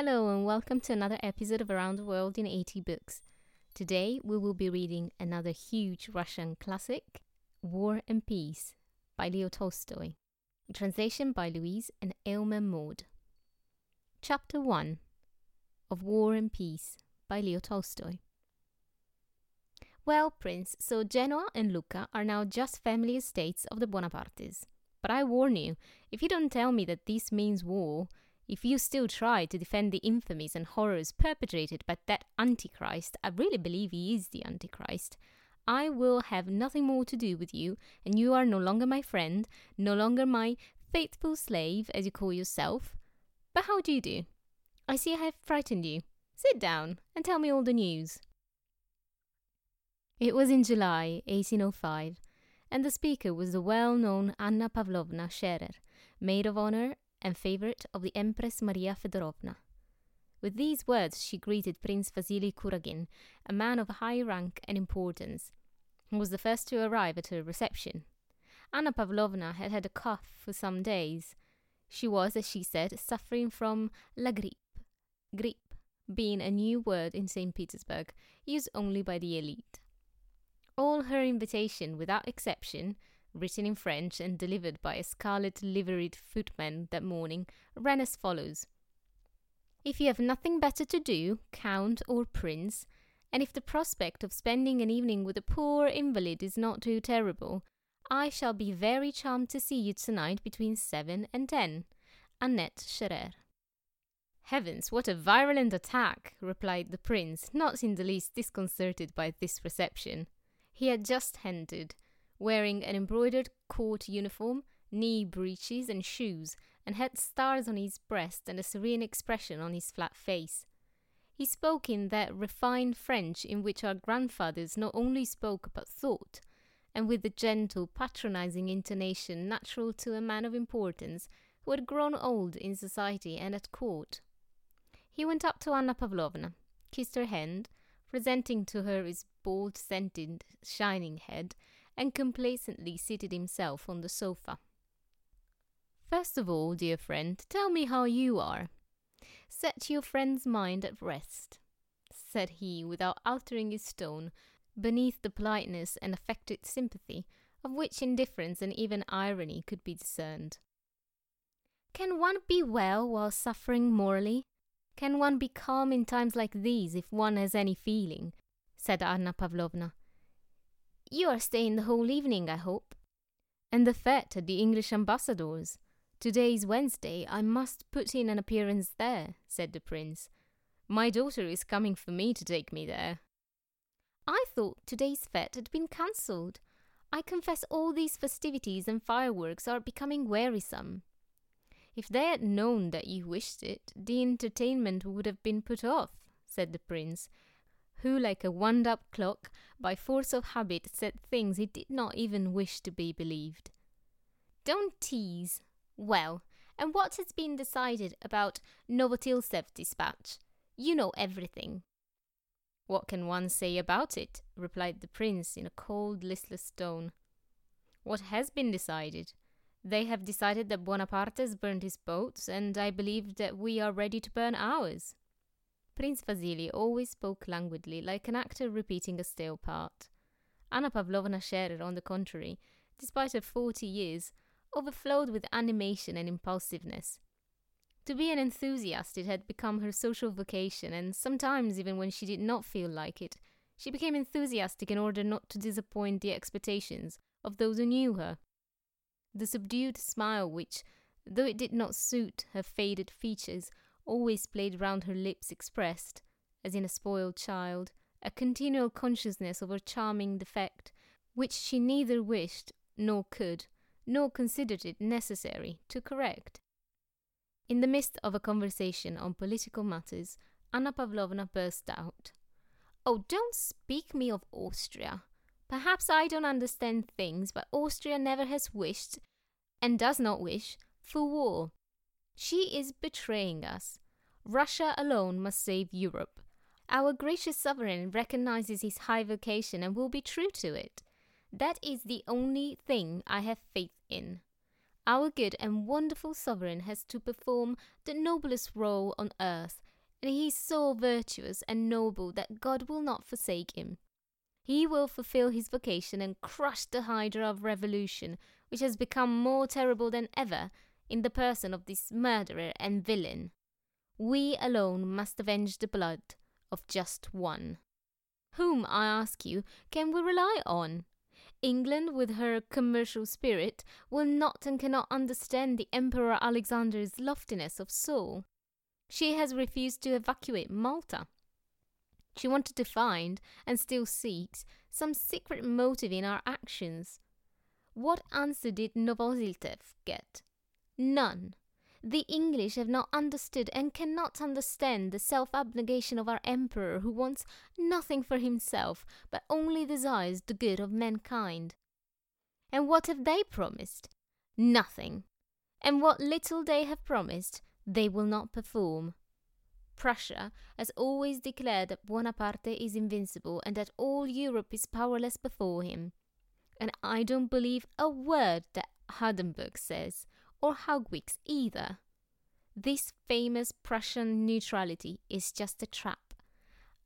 Hello, and welcome to another episode of Around the World in 80 Books. Today we will be reading another huge Russian classic, War and Peace by Leo Tolstoy. Translation by Louise and Aylmer Maude. Chapter 1 of War and Peace by Leo Tolstoy. Well, Prince, so Genoa and Lucca are now just family estates of the Bonapartes. But I warn you, if you don't tell me that this means war, if you still try to defend the infamies and horrors perpetrated by that Antichrist, I really believe he is the Antichrist, I will have nothing more to do with you, and you are no longer my friend, no longer my faithful slave, as you call yourself. But how do you do? I see I have frightened you. Sit down and tell me all the news. It was in July 1805, and the speaker was the well known Anna Pavlovna Scherer, maid of honor and favorite of the Empress Maria Fedorovna. With these words, she greeted Prince Vasily Kuragin, a man of high rank and importance, who was the first to arrive at her reception. Anna Pavlovna had had a cough for some days. She was, as she said, suffering from la grippe. Grippe being a new word in St. Petersburg, used only by the elite. All her invitation, without exception, written in French and delivered by a scarlet liveried footman that morning, ran as follows If you have nothing better to do, Count or Prince, and if the prospect of spending an evening with a poor invalid is not too terrible, I shall be very charmed to see you tonight between seven and ten. Annette Scherer. Heavens, what a virulent attack! replied the prince, not in the least disconcerted by this reception. He had just entered, wearing an embroidered court uniform, knee breeches, and shoes, and had stars on his breast and a serene expression on his flat face. He spoke in that refined French in which our grandfathers not only spoke but thought, and with the gentle, patronizing intonation natural to a man of importance who had grown old in society and at court. He went up to Anna Pavlovna, kissed her hand, presenting to her his bald, scented, shining head, and complacently seated himself on the sofa. First of all, dear friend, tell me how you are. Set your friend's mind at rest, said he, without altering his tone, beneath the politeness and affected sympathy of which indifference and even irony could be discerned. Can one be well while suffering morally? Can one be calm in times like these if one has any feeling? said Anna Pavlovna. You are staying the whole evening, I hope. And the fete at the English ambassador's. Today is Wednesday. I must put in an appearance there, said the prince. My daughter is coming for me to take me there. I thought today's fete had been cancelled. I confess all these festivities and fireworks are becoming wearisome. If they had known that you wished it, the entertainment would have been put off, said the prince, who, like a wound up clock, by force of habit said things he did not even wish to be believed. Don't tease. Well, and what has been decided about Novossiltsev's dispatch? You know everything. What can one say about it? replied the prince in a cold, listless tone. What has been decided? They have decided that Bonaparte has burned his boats, and I believe that we are ready to burn ours. Prince Vasily always spoke languidly, like an actor repeating a stale part. Anna Pavlovna Scherer, on the contrary, despite her forty years, overflowed with animation and impulsiveness. To be an enthusiast, it had become her social vocation, and sometimes, even when she did not feel like it, she became enthusiastic in order not to disappoint the expectations of those who knew her. The subdued smile which, though it did not suit her faded features, always played round her lips expressed, as in a spoiled child, a continual consciousness of her charming defect, which she neither wished nor could, nor considered it necessary to correct. In the midst of a conversation on political matters, Anna Pavlovna burst out. Oh, don't speak me of Austria. Perhaps I don't understand things, but Austria never has wished, and does not wish, for war. She is betraying us. Russia alone must save Europe. Our gracious sovereign recognizes his high vocation and will be true to it. That is the only thing I have faith in. Our good and wonderful sovereign has to perform the noblest role on earth, and he is so virtuous and noble that God will not forsake him. He will fulfill his vocation and crush the hydra of revolution, which has become more terrible than ever in the person of this murderer and villain. We alone must avenge the blood of just one. Whom, I ask you, can we rely on? England, with her commercial spirit, will not and cannot understand the Emperor Alexander's loftiness of soul. She has refused to evacuate Malta. She wanted to find, and still seeks, some secret motive in our actions. What answer did Novossiltsev get? None. The English have not understood and cannot understand the self abnegation of our emperor, who wants nothing for himself, but only desires the good of mankind. And what have they promised? Nothing. And what little they have promised, they will not perform. Prussia has always declared that Bonaparte is invincible and that all Europe is powerless before him. And I don't believe a word that Hardenberg says, or Haugwitz either. This famous Prussian neutrality is just a trap.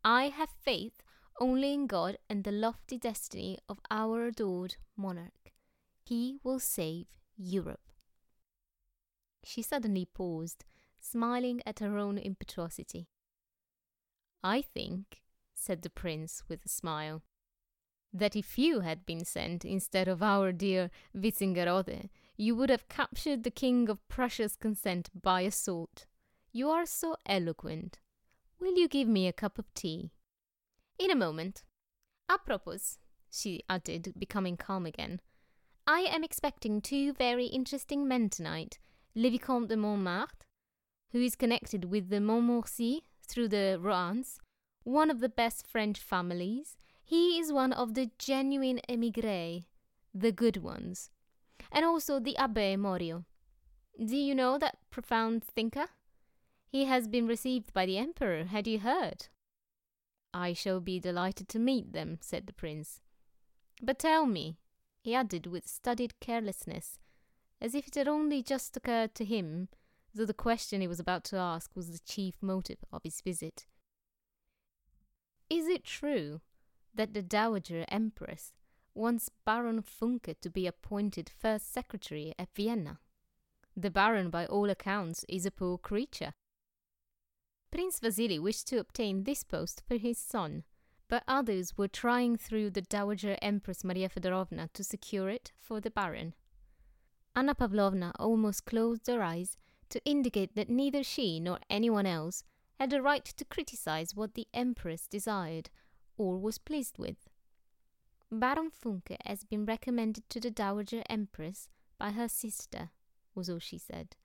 I have faith only in God and the lofty destiny of our adored monarch. He will save Europe. She suddenly paused, smiling at her own impetuosity. I think, said the prince with a smile, that if you had been sent instead of our dear Wintzingerode, you would have captured the king of Prussia's consent by assault. You are so eloquent. Will you give me a cup of tea? In a moment. Apropos, she added, becoming calm again, I am expecting two very interesting men tonight Le Vicomte de Mortemart who is connected with the Montmorency through the Rohans, one of the best French families. He is one of the genuine émigrés, the good ones. And also the Abbé Morio. Do you know that profound thinker? He has been received by the Emperor, had you heard? I shall be delighted to meet them, said the prince. But tell me, he added with studied carelessness, as if it had only just occurred to him though the question he was about to ask was the chief motive of his visit. Is it true that the Dowager Empress wants Baron Funke to be appointed first secretary at Vienna? The Baron, by all accounts, is a poor creature. Prince Vasily wished to obtain this post for his son, but others were trying through the Dowager Empress Maria Fedorovna to secure it for the Baron. Anna Pavlovna almost closed her eyes to indicate that neither she nor anyone else had a right to criticize what the Empress desired or was pleased with. Baron Funke has been recommended to the Dowager Empress by her sister, was all she said,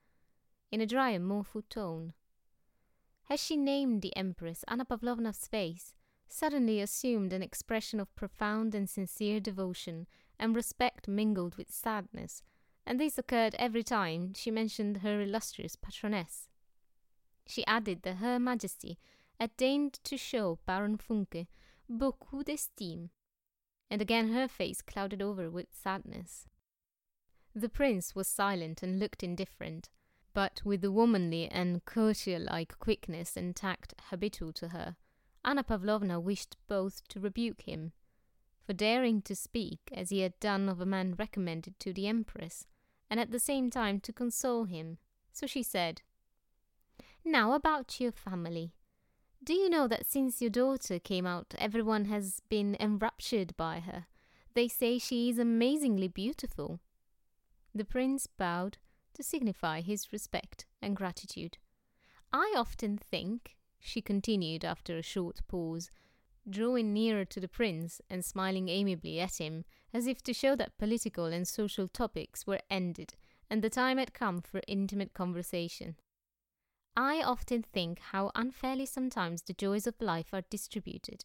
in a drier, mournful tone. As she named the Empress, Anna Pavlovna's face suddenly assumed an expression of profound and sincere devotion and respect mingled with sadness and this occurred every time she mentioned her illustrious patroness. She added that Her Majesty had deigned to show Baron Funke beaucoup d'estime, and again her face clouded over with sadness. The prince was silent and looked indifferent, but with the womanly and courtier like quickness and tact habitual to her, Anna Pavlovna wished both to rebuke him for daring to speak as he had done of a man recommended to the Empress, and at the same time to console him. So she said, Now about your family. Do you know that since your daughter came out, everyone has been enraptured by her? They say she is amazingly beautiful. The prince bowed to signify his respect and gratitude. I often think, she continued after a short pause, drawing nearer to the prince and smiling amiably at him, as if to show that political and social topics were ended and the time had come for intimate conversation. I often think how unfairly sometimes the joys of life are distributed.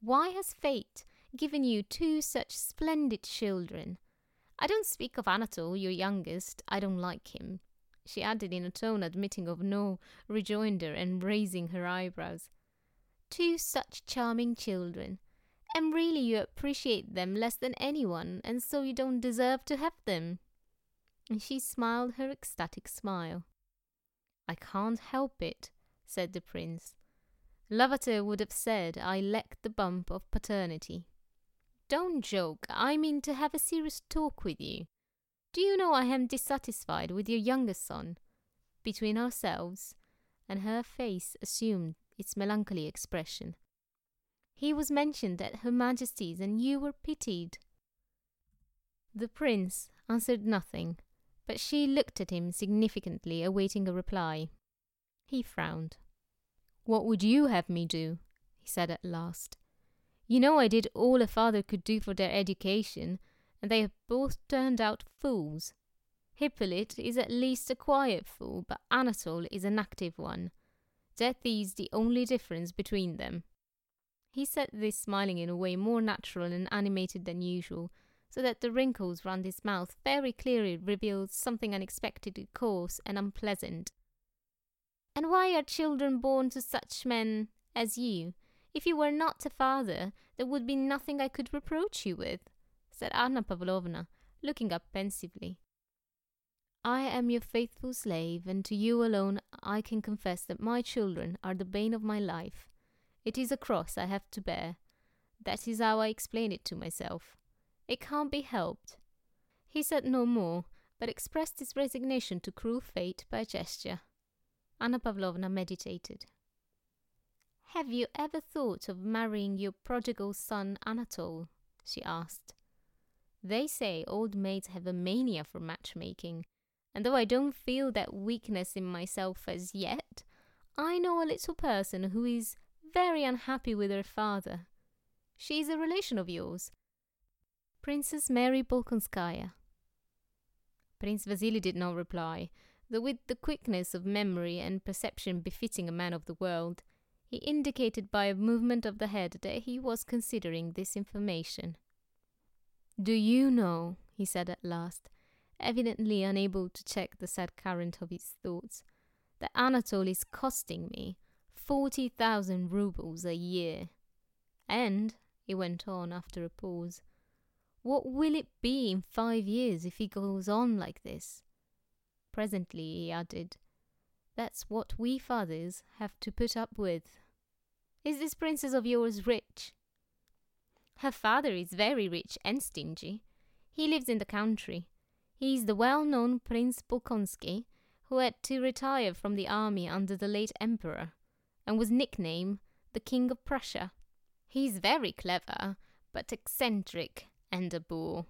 Why has fate given you two such splendid children? I don't speak of Anatole, your youngest, I don't like him, she added in a tone admitting of no rejoinder and raising her eyebrows. Two such charming children and really you appreciate them less than anyone, and so you don't deserve to have them. And she smiled her ecstatic smile. I can't help it, said the prince. Lavater would have said I lacked the bump of paternity. Don't joke, I mean to have a serious talk with you. Do you know I am dissatisfied with your youngest son? Between ourselves, and her face assumed its melancholy expression. He was mentioned at Her Majesty's, and you were pitied. The prince answered nothing, but she looked at him significantly, awaiting a reply. He frowned. What would you have me do? he said at last. You know I did all a father could do for their education, and they have both turned out fools. Hippolyte is at least a quiet fool, but Anatole is an active one. Death is the only difference between them. He said this smiling in a way more natural and animated than usual, so that the wrinkles round his mouth very clearly revealed something unexpectedly coarse and unpleasant. And why are children born to such men as you? If you were not a father, there would be nothing I could reproach you with, said Anna Pavlovna, looking up pensively. I am your faithful slave, and to you alone I can confess that my children are the bane of my life. It is a cross I have to bear. That is how I explain it to myself. It can't be helped. He said no more, but expressed his resignation to cruel fate by a gesture. Anna Pavlovna meditated. Have you ever thought of marrying your prodigal son Anatole? she asked. They say old maids have a mania for matchmaking, and though I don't feel that weakness in myself as yet, I know a little person who is very unhappy with her father. She is a relation of yours, Princess Mary Bolkonskaya. Prince Vasily did not reply, though with the quickness of memory and perception befitting a man of the world, he indicated by a movement of the head that he was considering this information. Do you know, he said at last, evidently unable to check the sad current of his thoughts, that Anatole is costing me forty thousand roubles a year. And, he went on after a pause, what will it be in five years if he goes on like this? Presently he added, That's what we fathers have to put up with. Is this princess of yours rich? Her father is very rich and stingy. He lives in the country. He is the well known Prince Bolkonsky, who had to retire from the army under the late emperor, and was nicknamed the King of Prussia. He is very clever, but eccentric and a bore.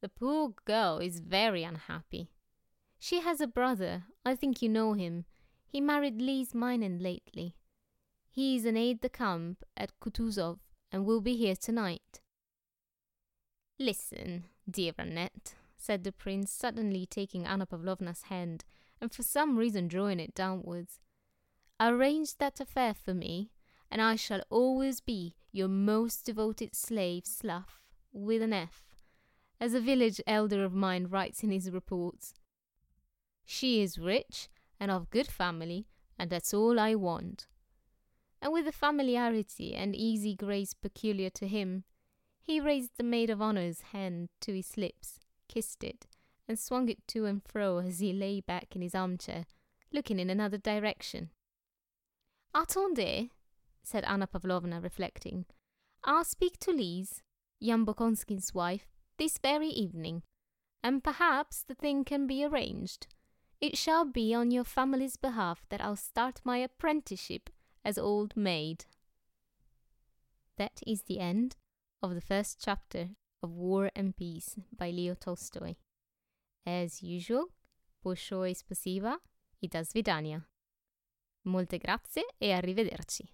The poor girl is very unhappy. She has a brother, I think you know him. He married Lise Meinen lately. He is an aide de camp at Kutuzov and will be here tonight. Listen, dear Annette, said the prince, suddenly taking Anna Pavlovna's hand and for some reason drawing it downwards. Arrange that affair for me, and I shall always be your most devoted slave, Slav, with an F, as a village elder of mine writes in his reports. She is rich and of good family, and that's all I want. And with the familiarity and easy grace peculiar to him, he raised the maid of honour's hand to his lips, kissed it, and swung it to and fro as he lay back in his armchair, looking in another direction. Attendez, said Anna Pavlovna, reflecting. I'll speak to Lise, Jan Bolkonsky's wife, this very evening, and perhaps the thing can be arranged. It shall be on your family's behalf that I'll start my apprenticeship as old maid. That is the end of the first chapter of War and Peace by Leo Tolstoy. As usual, большое спасибо и до свидания. Molte grazie e arrivederci.